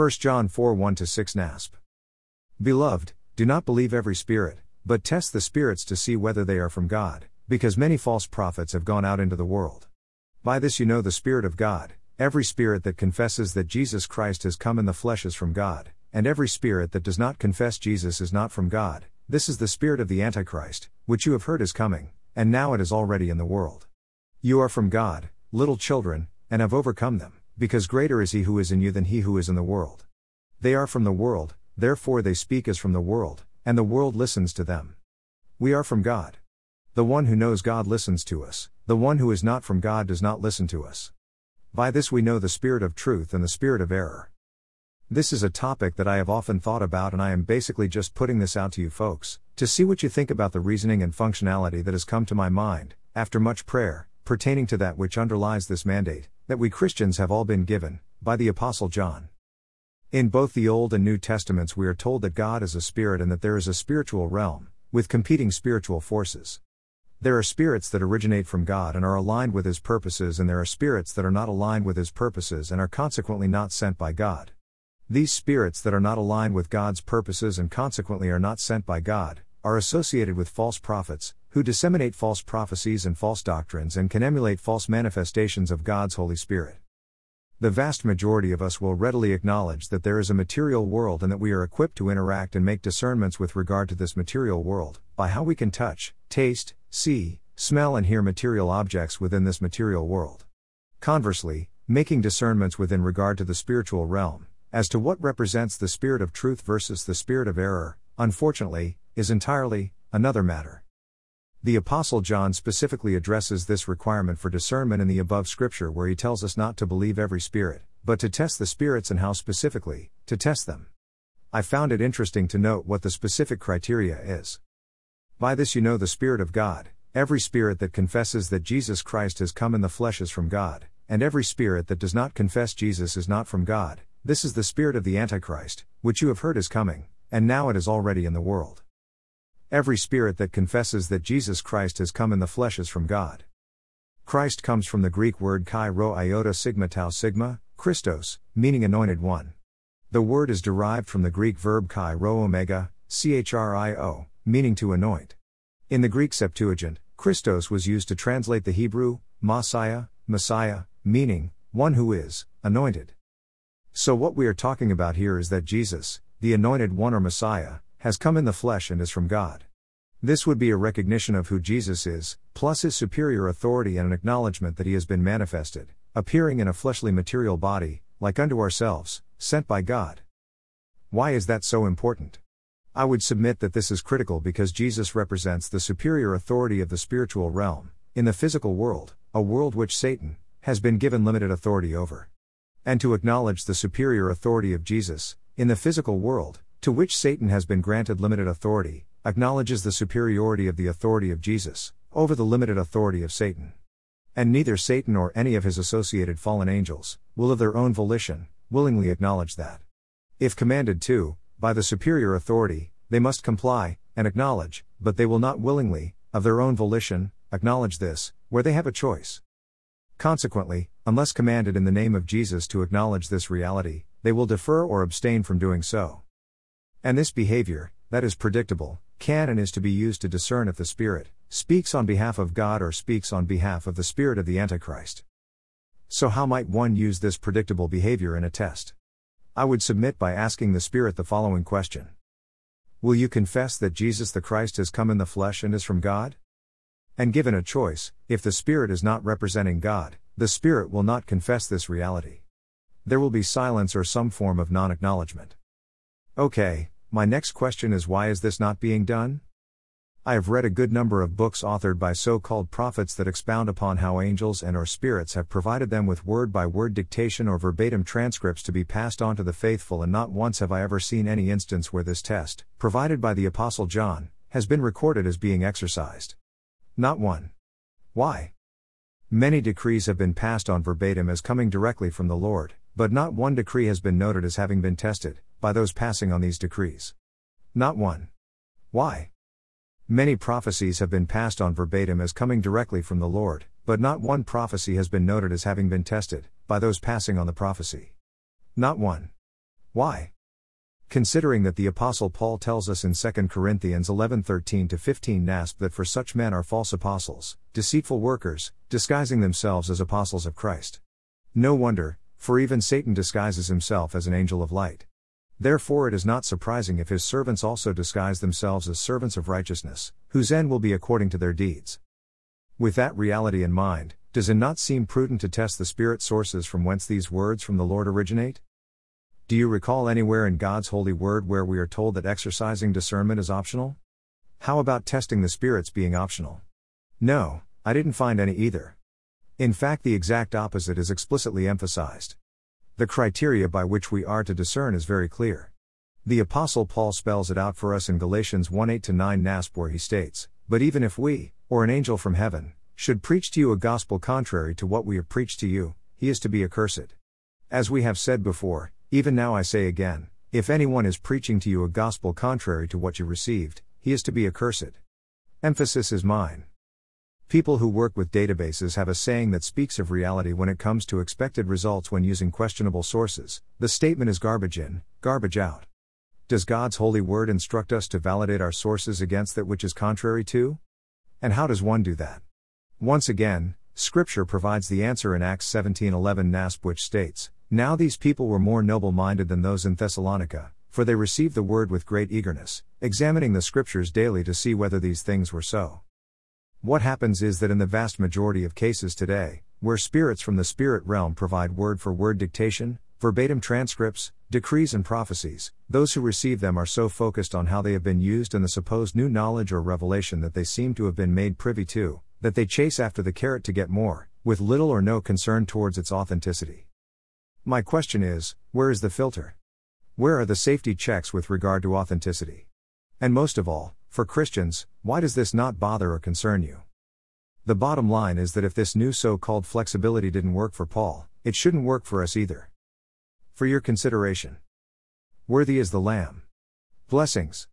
1 John 4 1 6 NASB. Beloved, do not believe every spirit, but test the spirits to see whether they are from God, because many false prophets have gone out into the world. By this you know the Spirit of God. Every spirit that confesses that Jesus Christ has come in the flesh is from God, and every spirit that does not confess Jesus is not from God. This is the spirit of the Antichrist, which you have heard is coming, and now it is already in the world. You are from God, little children, and have overcome them, because greater is he who is in you than he who is in the world. They are from the world, therefore they speak as from the world, and the world listens to them. We are from God. The one who knows God listens to us, the one who is not from God does not listen to us. By this we know the spirit of truth and the spirit of error. This is a topic that I have often thought about, and I am basically just putting this out to you folks, to see what you think about the reasoning and functionality that has come to my mind, after much prayer, pertaining to that which underlies this mandate, that we Christians have all been given, by the Apostle John. In both the Old and New Testaments, we are told that God is a spirit and that there is a spiritual realm, with competing spiritual forces. There are spirits that originate from God and are aligned with His purposes, and there are spirits that are not aligned with His purposes and are consequently not sent by God. These spirits that are not aligned with God's purposes and consequently are not sent by God, are associated with false prophets, who disseminate false prophecies and false doctrines and can emulate false manifestations of God's Holy Spirit. The vast majority of us will readily acknowledge that there is a material world and that we are equipped to interact and make discernments with regard to this material world, by how we can touch, taste, see, smell, and hear material objects within this material world. Conversely, making discernments within regard to the spiritual realm, as to what represents the spirit of truth versus the spirit of error, unfortunately, is entirely another matter. The Apostle John specifically addresses this requirement for discernment in the above scripture where he tells us not to believe every spirit, but to test the spirits and how specifically, to test them. I found it interesting to note what the specific criteria is. By this you know the Spirit of God, every spirit that confesses that Jesus Christ has come in the flesh is from God, and every spirit that does not confess Jesus is not from God. This is the spirit of the Antichrist, which you have heard is coming, and now it is already in the world. Every spirit that confesses that Jesus Christ has come in the flesh is from God. Christ comes from the Greek word chi rho iota sigma tau sigma, Christos, meaning anointed one. The word is derived from the Greek verb chi rho omega, chrio, meaning to anoint. In the Greek Septuagint, Christos was used to translate the Hebrew, Messiah, Messiah, meaning, one who is, anointed. So what we are talking about here is that Jesus, the anointed one or Messiah, has come in the flesh and is from God. This would be a recognition of who Jesus is, plus his superior authority and an acknowledgement that he has been manifested, appearing in a fleshly material body, like unto ourselves, sent by God. Why is that so important? I would submit that this is critical because Jesus represents the superior authority of the spiritual realm, in the physical world, a world which Satan has been given limited authority over. And to acknowledge the superior authority of Jesus, in the physical world, to which Satan has been granted limited authority, acknowledges the superiority of the authority of Jesus over the limited authority of Satan. And neither Satan nor any of his associated fallen angels will of their own volition willingly acknowledge that. If commanded to, by the superior authority, they must comply and acknowledge, but they will not willingly, of their own volition, acknowledge this, where they have a choice. Consequently, unless commanded in the name of Jesus to acknowledge this reality, they will defer or abstain from doing so. And this behavior, that is predictable, can and is to be used to discern if the Spirit speaks on behalf of God or speaks on behalf of the Spirit of the Antichrist. So, how might one use this predictable behavior in a test? I would submit by asking the Spirit the following question Will you confess that Jesus the Christ has come in the flesh and is from God? And given a choice, if the Spirit is not representing God, the Spirit will not confess this reality. There will be silence or some form of non acknowledgement. Okay, my next question is why is this not being done? I have read a good number of books authored by so-called prophets that expound upon how angels and or spirits have provided them with word-by-word dictation or verbatim transcripts to be passed on to the faithful and not once have I ever seen any instance where this test, provided by the apostle John, has been recorded as being exercised. Not one. Why? Many decrees have been passed on verbatim as coming directly from the Lord, but not one decree has been noted as having been tested, by those passing on these decrees. Not one. Why? Many prophecies have been passed on verbatim as coming directly from the Lord, but not one prophecy has been noted as having been tested, by those passing on the prophecy. Not one. Why? Considering that the apostle Paul tells us in 2 Corinthians 11:13 to 15 nasb that for such men are false apostles, deceitful workers, disguising themselves as apostles of Christ. No wonder, for even Satan disguises himself as an angel of light. Therefore it is not surprising if his servants also disguise themselves as servants of righteousness, whose end will be according to their deeds. With that reality in mind, does it not seem prudent to test the spirit sources from whence these words from the Lord originate? Do you recall anywhere in God's holy word where we are told that exercising discernment is optional? How about testing the spirits being optional? No, I didn't find any either. In fact, the exact opposite is explicitly emphasized. The criteria by which we are to discern is very clear. The Apostle Paul spells it out for us in Galatians 1 8 9 NASB, where he states, But even if we, or an angel from heaven, should preach to you a gospel contrary to what we have preached to you, he is to be accursed. As we have said before, even now I say again, if anyone is preaching to you a gospel contrary to what you received, he is to be accursed. Emphasis is mine. People who work with databases have a saying that speaks of reality when it comes to expected results when using questionable sources. The statement is garbage in, garbage out. Does God's holy word instruct us to validate our sources against that which is contrary to? And how does one do that? Once again, Scripture provides the answer in Acts 17:11 NASB which states, now these people were more noble minded than those in Thessalonica, for they received the word with great eagerness, examining the scriptures daily to see whether these things were so. What happens is that in the vast majority of cases today, where spirits from the spirit realm provide word for word dictation, verbatim transcripts, decrees, and prophecies, those who receive them are so focused on how they have been used and the supposed new knowledge or revelation that they seem to have been made privy to, that they chase after the carrot to get more, with little or no concern towards its authenticity. My question is where is the filter? Where are the safety checks with regard to authenticity? And most of all, for Christians, why does this not bother or concern you? The bottom line is that if this new so called flexibility didn't work for Paul, it shouldn't work for us either. For your consideration. Worthy is the Lamb. Blessings.